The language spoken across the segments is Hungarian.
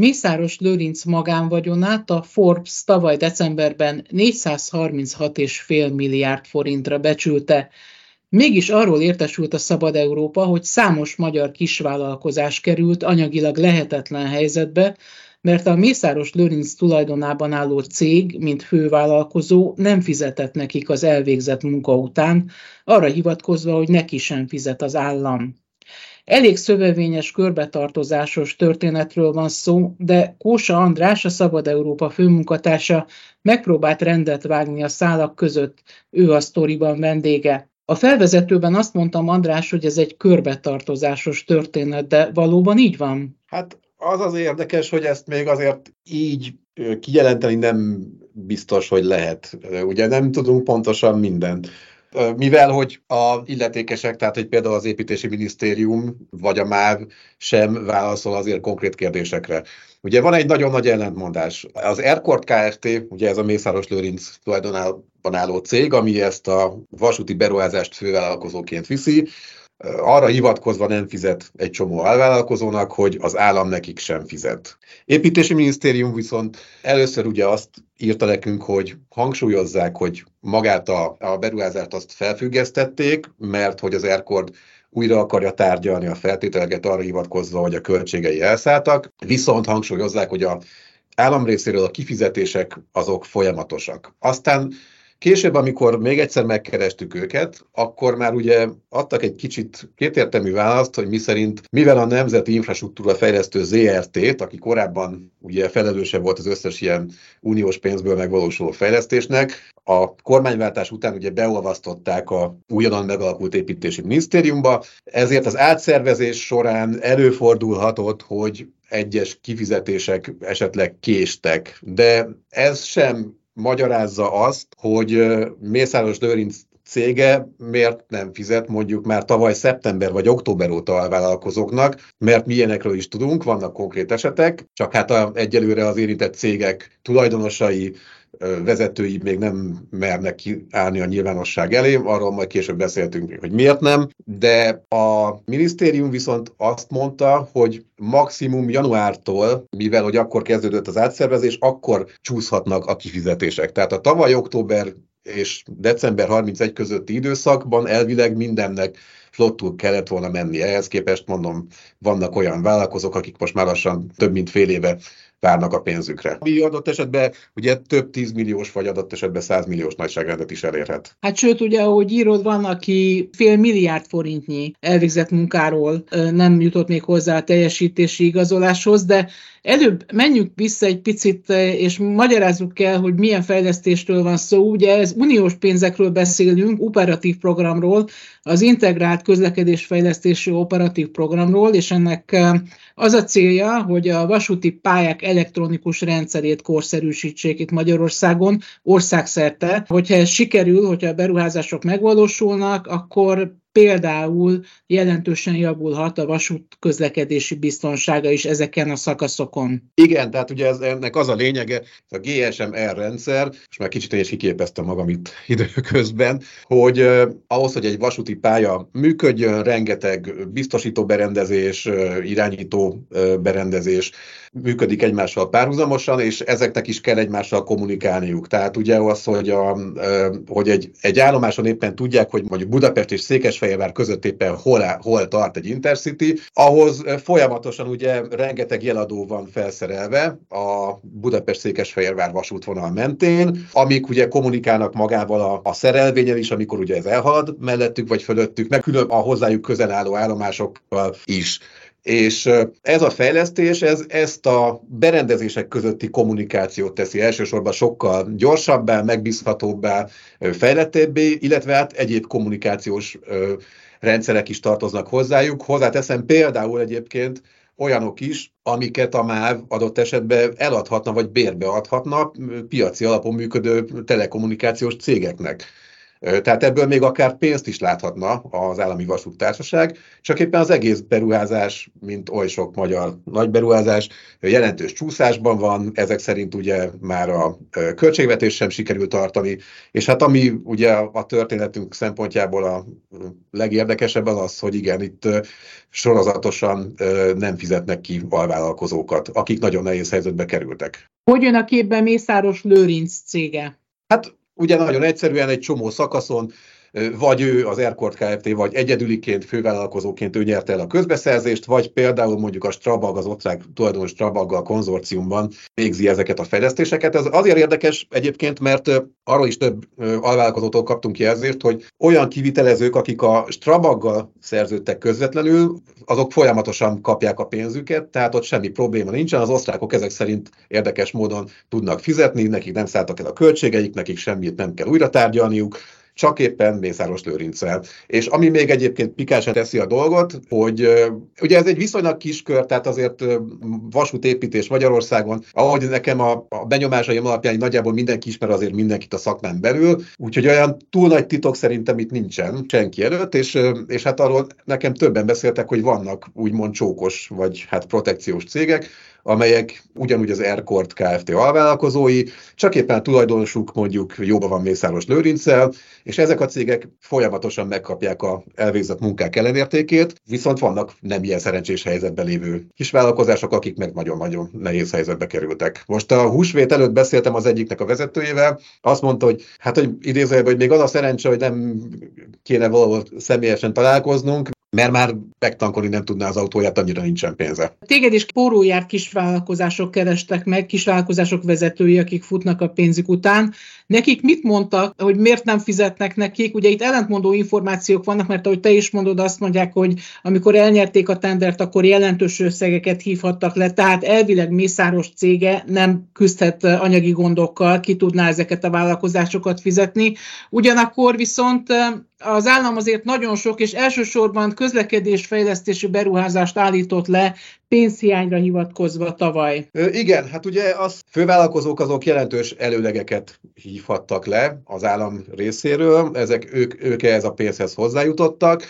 Mészáros Lőrinc magánvagyonát a Forbes tavaly decemberben 436,5 milliárd forintra becsülte. Mégis arról értesült a Szabad Európa, hogy számos magyar kisvállalkozás került anyagilag lehetetlen helyzetbe, mert a Mészáros Lőrinc tulajdonában álló cég, mint fővállalkozó nem fizetett nekik az elvégzett munka után, arra hivatkozva, hogy neki sem fizet az állam. Elég szövevényes körbetartozásos történetről van szó, de Kósa András, a Szabad Európa főmunkatársa megpróbált rendet vágni a szálak között, ő a sztoriban vendége. A felvezetőben azt mondtam, András, hogy ez egy körbetartozásos történet, de valóban így van? Hát az az érdekes, hogy ezt még azért így kijelenteni nem biztos, hogy lehet. Ugye nem tudunk pontosan mindent mivel hogy a illetékesek, tehát hogy például az építési minisztérium vagy a MÁV sem válaszol azért konkrét kérdésekre. Ugye van egy nagyon nagy ellentmondás. Az Aircord Kft., ugye ez a Mészáros Lőrinc tulajdonában álló cég, ami ezt a vasúti beruházást fővállalkozóként viszi, arra hivatkozva nem fizet egy csomó alvállalkozónak, hogy az állam nekik sem fizet. Építési minisztérium viszont először ugye azt írta nekünk, hogy hangsúlyozzák, hogy magát a, a beruházást azt felfüggesztették, mert hogy az Erkord újra akarja tárgyalni a feltételeket arra hivatkozva, hogy a költségei elszálltak, viszont hangsúlyozzák, hogy a állam részéről a kifizetések azok folyamatosak. Aztán Később, amikor még egyszer megkerestük őket, akkor már ugye adtak egy kicsit kétértelmű választ, hogy mi szerint, mivel a Nemzeti Infrastruktúra Fejlesztő ZRT-t, aki korábban ugye felelőse volt az összes ilyen uniós pénzből megvalósuló fejlesztésnek, a kormányváltás után ugye beolvasztották a újonnan megalakult építési minisztériumba, ezért az átszervezés során előfordulhatott, hogy egyes kifizetések esetleg késtek, de ez sem magyarázza azt, hogy Mészáros Lőrinc cége miért nem fizet mondjuk már tavaly szeptember vagy október óta a vállalkozóknak, mert milyenekről is tudunk, vannak konkrét esetek, csak hát a, egyelőre az érintett cégek tulajdonosai vezetői még nem mernek állni a nyilvánosság elé, arról majd később beszéltünk, hogy miért nem, de a minisztérium viszont azt mondta, hogy maximum januártól, mivel hogy akkor kezdődött az átszervezés, akkor csúszhatnak a kifizetések. Tehát a tavaly október és december 31 közötti időszakban elvileg mindennek flottul kellett volna menni. Ehhez képest mondom, vannak olyan vállalkozók, akik most már lassan több mint fél éve várnak a pénzükre. Mi adott esetben ugye több tízmilliós vagy adott esetben százmilliós nagyságrendet is elérhet. Hát sőt, ugye, ahogy írod, van, aki fél milliárd forintnyi elvégzett munkáról nem jutott még hozzá a teljesítési igazoláshoz, de Előbb menjünk vissza egy picit, és magyarázzuk el, hogy milyen fejlesztésről van szó. Ugye ez uniós pénzekről beszélünk, operatív programról, az integrált közlekedésfejlesztési operatív programról, és ennek az a célja, hogy a vasúti pályák elektronikus rendszerét korszerűsítsék itt Magyarországon, országszerte. Hogyha ez sikerül, hogyha a beruházások megvalósulnak, akkor például jelentősen javulhat a vasút közlekedési biztonsága is ezeken a szakaszokon. Igen, tehát ugye ez, ennek az a lényege, a GSM-R rendszer, és már kicsit én is kiképeztem magam itt időközben, hogy eh, ahhoz, hogy egy vasúti pálya működjön, rengeteg biztosító berendezés, irányító berendezés működik egymással párhuzamosan, és ezeknek is kell egymással kommunikálniuk. Tehát ugye az, hogy, a, hogy egy, egy állomáson éppen tudják, hogy mondjuk Budapest és Székesfehérvár Székesfehérvár között éppen hol, hol tart egy Intercity, ahhoz folyamatosan ugye rengeteg jeladó van felszerelve a Budapest-Székesfehérvár vasútvonal mentén, amik ugye kommunikálnak magával a, a szerelvényen is, amikor ugye ez elhalad mellettük vagy fölöttük, meg külön a hozzájuk közel álló állomásokkal is. És ez a fejlesztés, ez ezt a berendezések közötti kommunikációt teszi elsősorban sokkal gyorsabbá, megbízhatóbbá, fejlettebbé, illetve hát egyéb kommunikációs rendszerek is tartoznak hozzájuk. Hozzáteszem például egyébként, olyanok is, amiket a MÁV adott esetben eladhatna, vagy bérbe adhatna piaci alapon működő telekommunikációs cégeknek. Tehát ebből még akár pénzt is láthatna az állami vasúttársaság, csak éppen az egész beruházás, mint oly sok magyar nagy beruházás, jelentős csúszásban van, ezek szerint ugye már a költségvetés sem sikerült tartani, és hát ami ugye a történetünk szempontjából a legérdekesebb az az, hogy igen, itt sorozatosan nem fizetnek ki alvállalkozókat, akik nagyon nehéz helyzetbe kerültek. Hogy jön a képben Mészáros Lőrinc cége? Hát Ugye nagyon egyszerűen egy csomó szakaszon vagy ő az Aircord Kft. vagy egyedüliként, fővállalkozóként ő nyerte el a közbeszerzést, vagy például mondjuk a Strabag, az osztrák tulajdonos Strabaggal konzorciumban végzi ezeket a fejlesztéseket. Ez azért érdekes egyébként, mert arról is több alvállalkozótól kaptunk jelzést, hogy olyan kivitelezők, akik a Strabaggal szerződtek közvetlenül, azok folyamatosan kapják a pénzüket, tehát ott semmi probléma nincsen. Az osztrákok ezek szerint érdekes módon tudnak fizetni, nekik nem szálltak el a költségeik, nekik semmit nem kell újra tárgyalniuk, csak éppen Mészáros Lőrinccel. És ami még egyébként pikásan teszi a dolgot, hogy ugye ez egy viszonylag kis kör, tehát azért vasútépítés Magyarországon, ahogy nekem a, a benyomásaim alapján nagyjából mindenki ismer azért mindenkit a szakmán belül, úgyhogy olyan túl nagy titok szerintem itt nincsen senki előtt, és, és hát arról nekem többen beszéltek, hogy vannak úgymond csókos vagy hát protekciós cégek, amelyek ugyanúgy az Aircord Kft. alvállalkozói, csak éppen tulajdonosuk mondjuk jóban van Mészáros Lőrinccel, és ezek a cégek folyamatosan megkapják a elvégzett munkák ellenértékét, viszont vannak nem ilyen szerencsés helyzetben lévő kisvállalkozások, akik meg nagyon-nagyon nehéz helyzetbe kerültek. Most a húsvét előtt beszéltem az egyiknek a vezetőjével, azt mondta, hogy hát, hogy idézőjelben, hogy még az a szerencse, hogy nem kéne valahol személyesen találkoznunk, mert már megtankolni nem tudná az autóját, annyira nincsen pénze. Téged is pórójár kisvállalkozások kerestek meg, kisvállalkozások vezetői, akik futnak a pénzük után. Nekik mit mondtak, hogy miért nem fizetnek nekik? Ugye itt ellentmondó információk vannak, mert ahogy te is mondod, azt mondják, hogy amikor elnyerték a tendert, akkor jelentős összegeket hívhattak le, tehát elvileg Mészáros cége nem küzdhet anyagi gondokkal, ki tudná ezeket a vállalkozásokat fizetni. Ugyanakkor viszont az állam azért nagyon sok, és elsősorban közlekedésfejlesztési beruházást állított le pénzhiányra hivatkozva tavaly. Igen, hát ugye az fővállalkozók azok jelentős előlegeket hívhattak le az állam részéről, ezek ők, ők ehhez a pénzhez hozzájutottak,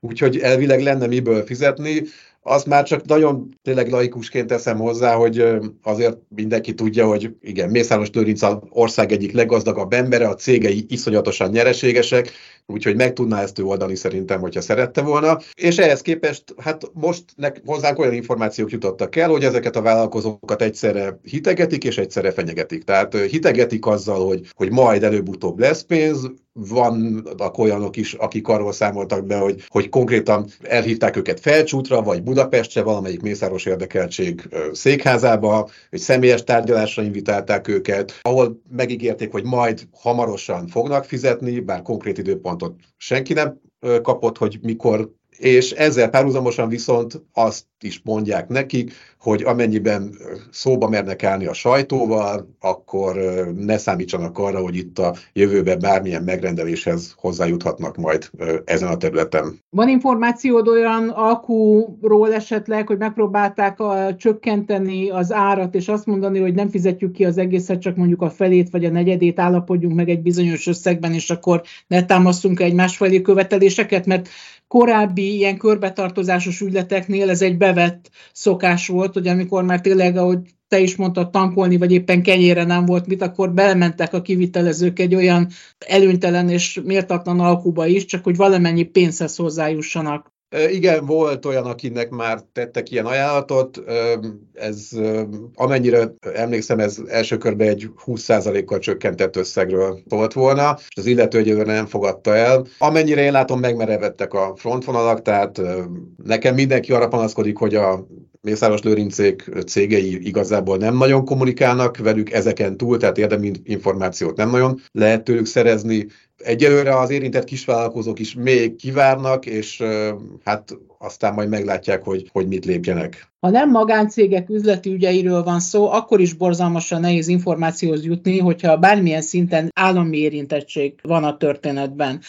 úgyhogy elvileg lenne miből fizetni. Azt már csak nagyon tényleg laikusként teszem hozzá, hogy azért mindenki tudja, hogy igen, Mészáros Lőrinc az ország egyik leggazdagabb embere, a cégei iszonyatosan nyereségesek, úgyhogy meg tudná ezt ő oldani szerintem, hogyha szerette volna. És ehhez képest, hát most nek, hozzánk olyan információk jutottak el, hogy ezeket a vállalkozókat egyszerre hitegetik és egyszerre fenyegetik. Tehát hitegetik azzal, hogy, hogy majd előbb-utóbb lesz pénz, vannak olyanok is, akik arról számoltak be, hogy, hogy konkrétan elhívták őket Felcsútra, vagy Budapestre, valamelyik mészáros érdekeltség székházába, hogy személyes tárgyalásra invitálták őket, ahol megígérték, hogy majd hamarosan fognak fizetni, bár konkrét időpontot senki nem kapott, hogy mikor és ezzel párhuzamosan viszont azt is mondják nekik, hogy amennyiben szóba mernek állni a sajtóval, akkor ne számítsanak arra, hogy itt a jövőben bármilyen megrendeléshez hozzájuthatnak majd ezen a területen. Van információd olyan alkuról esetleg, hogy megpróbálták a, csökkenteni az árat, és azt mondani, hogy nem fizetjük ki az egészet, csak mondjuk a felét vagy a negyedét állapodjunk meg egy bizonyos összegben, és akkor ne támasztunk egymás felé követeléseket, mert korábbi ilyen körbetartozásos ügyleteknél ez egy bevett szokás volt, hogy amikor már tényleg, ahogy te is mondtad, tankolni, vagy éppen kenyére nem volt mit, akkor belementek a kivitelezők egy olyan előnytelen és méltatlan alkuba is, csak hogy valamennyi pénzhez hozzájussanak. Igen, volt olyan, akinek már tettek ilyen ajánlatot. Ez, amennyire emlékszem, ez első körben egy 20%-kal csökkentett összegről volt volna, és az illető egyelőre nem fogadta el. Amennyire én látom, megmerevettek a frontvonalak, tehát nekem mindenki arra panaszkodik, hogy a Mészáros Lőrincék cégei igazából nem nagyon kommunikálnak velük ezeken túl, tehát érdemi információt nem nagyon lehet tőlük szerezni. Egyelőre az érintett kisvállalkozók is még kivárnak, és hát aztán majd meglátják, hogy, hogy mit lépjenek. Ha nem magáncégek üzleti ügyeiről van szó, akkor is borzalmasan nehéz információhoz jutni, hogyha bármilyen szinten állami érintettség van a történetben.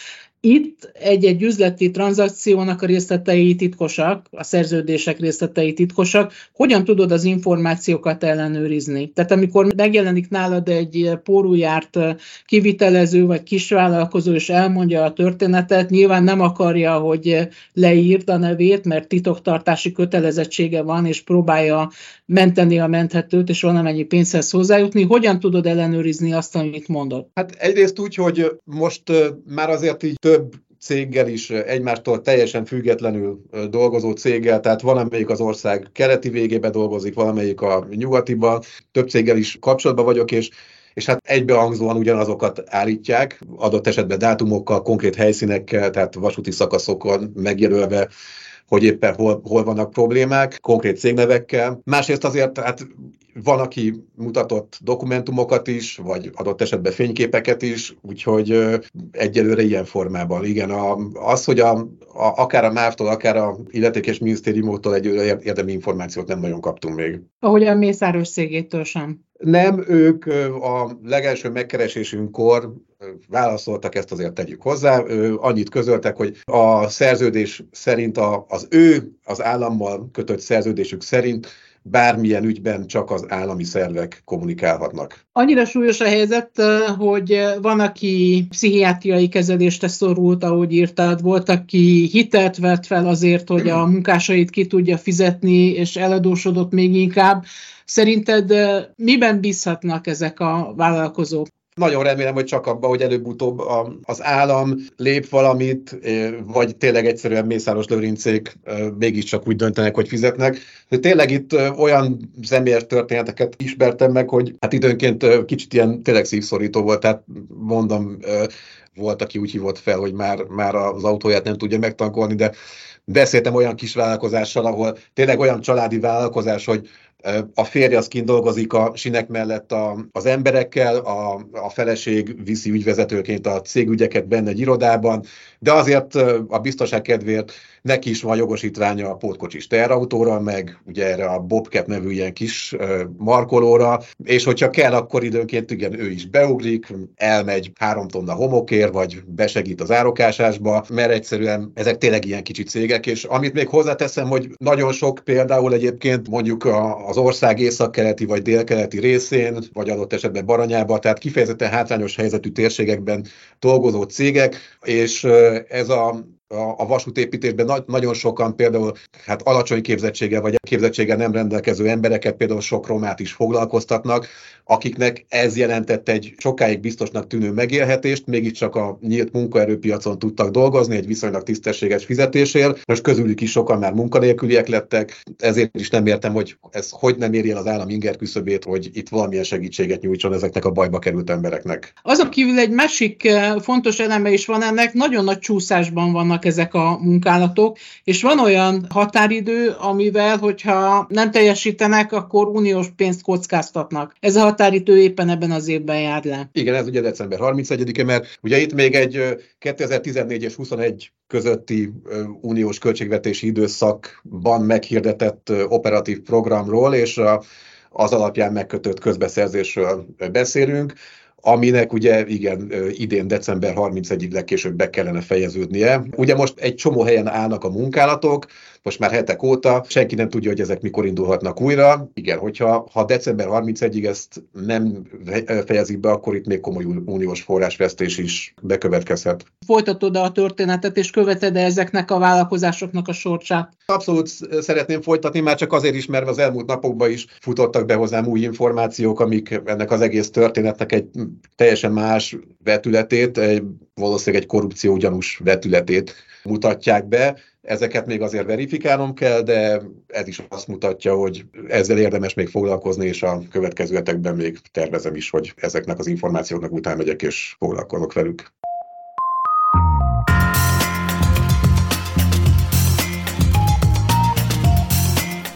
Itt egy-egy üzleti tranzakciónak a részletei titkosak, a szerződések részletei titkosak. Hogyan tudod az információkat ellenőrizni? Tehát amikor megjelenik nálad egy pórujárt kivitelező vagy kisvállalkozó, és elmondja a történetet, nyilván nem akarja, hogy leírd a nevét, mert titoktartási kötelezettsége van, és próbálja menteni a menthetőt, és valamennyi pénzhez hozzájutni. Hogyan tudod ellenőrizni azt, amit mondod? Hát egyrészt úgy, hogy most már azért így több céggel is egymástól teljesen függetlenül dolgozó céggel, tehát valamelyik az ország keleti végébe dolgozik, valamelyik a nyugatiba, több céggel is kapcsolatban vagyok, és és hát egybehangzóan ugyanazokat állítják, adott esetben dátumokkal, konkrét helyszínekkel, tehát vasúti szakaszokon megjelölve hogy éppen hol, hol vannak problémák, konkrét cégnevekkel. Másrészt azért hát van, aki mutatott dokumentumokat is, vagy adott esetben fényképeket is, úgyhogy egyelőre ilyen formában. Igen, a, az, hogy a, a, akár a MÁV-tól, akár a illetékes minisztériumtól egy érdemi információt nem nagyon kaptunk még. Ahogy a Mészáros szégétől sem. Nem, ők a legelső megkeresésünkkor válaszoltak, ezt azért tegyük hozzá. Annyit közöltek, hogy a szerződés szerint a, az ő az állammal kötött szerződésük szerint bármilyen ügyben csak az állami szervek kommunikálhatnak. Annyira súlyos a helyzet, hogy van, aki pszichiátriai kezelésre szorult, ahogy írtad, volt, aki hitelt vett fel azért, hogy a munkásait ki tudja fizetni, és eladósodott még inkább. Szerinted miben bízhatnak ezek a vállalkozók? Nagyon remélem, hogy csak abban, hogy előbb-utóbb az állam lép valamit, vagy tényleg egyszerűen Mészáros Lőrincék mégiscsak úgy döntenek, hogy fizetnek. De tényleg itt olyan személyes történeteket ismertem meg, hogy hát időnként kicsit ilyen tényleg szívszorító volt, tehát mondom, volt, aki úgy hívott fel, hogy már, már az autóját nem tudja megtankolni, de beszéltem olyan kis vállalkozással, ahol tényleg olyan családi vállalkozás, hogy a férje az kint dolgozik a sinek mellett a, az emberekkel, a, a feleség viszi ügyvezetőként a cégügyeket benne egy irodában, de azért a biztonság kedvéért neki is van jogosítványa a pótkocsis terautóra, meg ugye erre a Bobcat nevű ilyen kis markolóra, és hogyha kell, akkor időnként igen, ő is beugrik, elmegy három tonna homokér, vagy besegít az árokásásba, mert egyszerűen ezek tényleg ilyen kicsi cégek, és amit még hozzáteszem, hogy nagyon sok például egyébként mondjuk az ország északkeleti vagy délkeleti részén, vagy adott esetben Baranyába, tehát kifejezetten hátrányos helyzetű térségekben dolgozó cégek, és ez a a vasútépítésben nagy, nagyon sokan például hát alacsony képzettséggel vagy képzettséggel nem rendelkező embereket, például sok romát is foglalkoztatnak, akiknek ez jelentett egy sokáig biztosnak tűnő megélhetést, mégiscsak a nyílt munkaerőpiacon tudtak dolgozni egy viszonylag tisztességes fizetésért, most közülük is sokan már munkanélküliek lettek, ezért is nem értem, hogy ez hogy nem éri el az állam inger küszöbét, hogy itt valamilyen segítséget nyújtson ezeknek a bajba került embereknek. Azon kívül egy másik eh, fontos eleme is van ennek, nagyon nagy csúszásban vannak ezek a munkálatok, és van olyan határidő, amivel, hogyha nem teljesítenek, akkor uniós pénzt kockáztatnak. Ez a határidő éppen ebben az évben jár le. Igen, ez ugye december 31-e, mert ugye itt még egy 2014 és 21 közötti uniós költségvetési időszakban meghirdetett operatív programról, és az alapján megkötött közbeszerzésről beszélünk aminek ugye igen, idén december 31-ig legkésőbb be kellene fejeződnie. Ugye most egy csomó helyen állnak a munkálatok, most már hetek óta, senki nem tudja, hogy ezek mikor indulhatnak újra. Igen, hogyha ha december 31-ig ezt nem fejezik be, akkor itt még komoly uniós forrásvesztés is bekövetkezhet. Folytatod a történetet, és követed ezeknek a vállalkozásoknak a sorsát? Abszolút szeretném folytatni, már csak azért is, mert az elmúlt napokban is futottak be hozzám új információk, amik ennek az egész történetnek egy teljesen más vetületét, egy, valószínűleg egy korrupció gyanús vetületét mutatják be. Ezeket még azért verifikálnom kell, de ez is azt mutatja, hogy ezzel érdemes még foglalkozni, és a következő hetekben még tervezem is, hogy ezeknek az információknak után megyek és foglalkozok velük.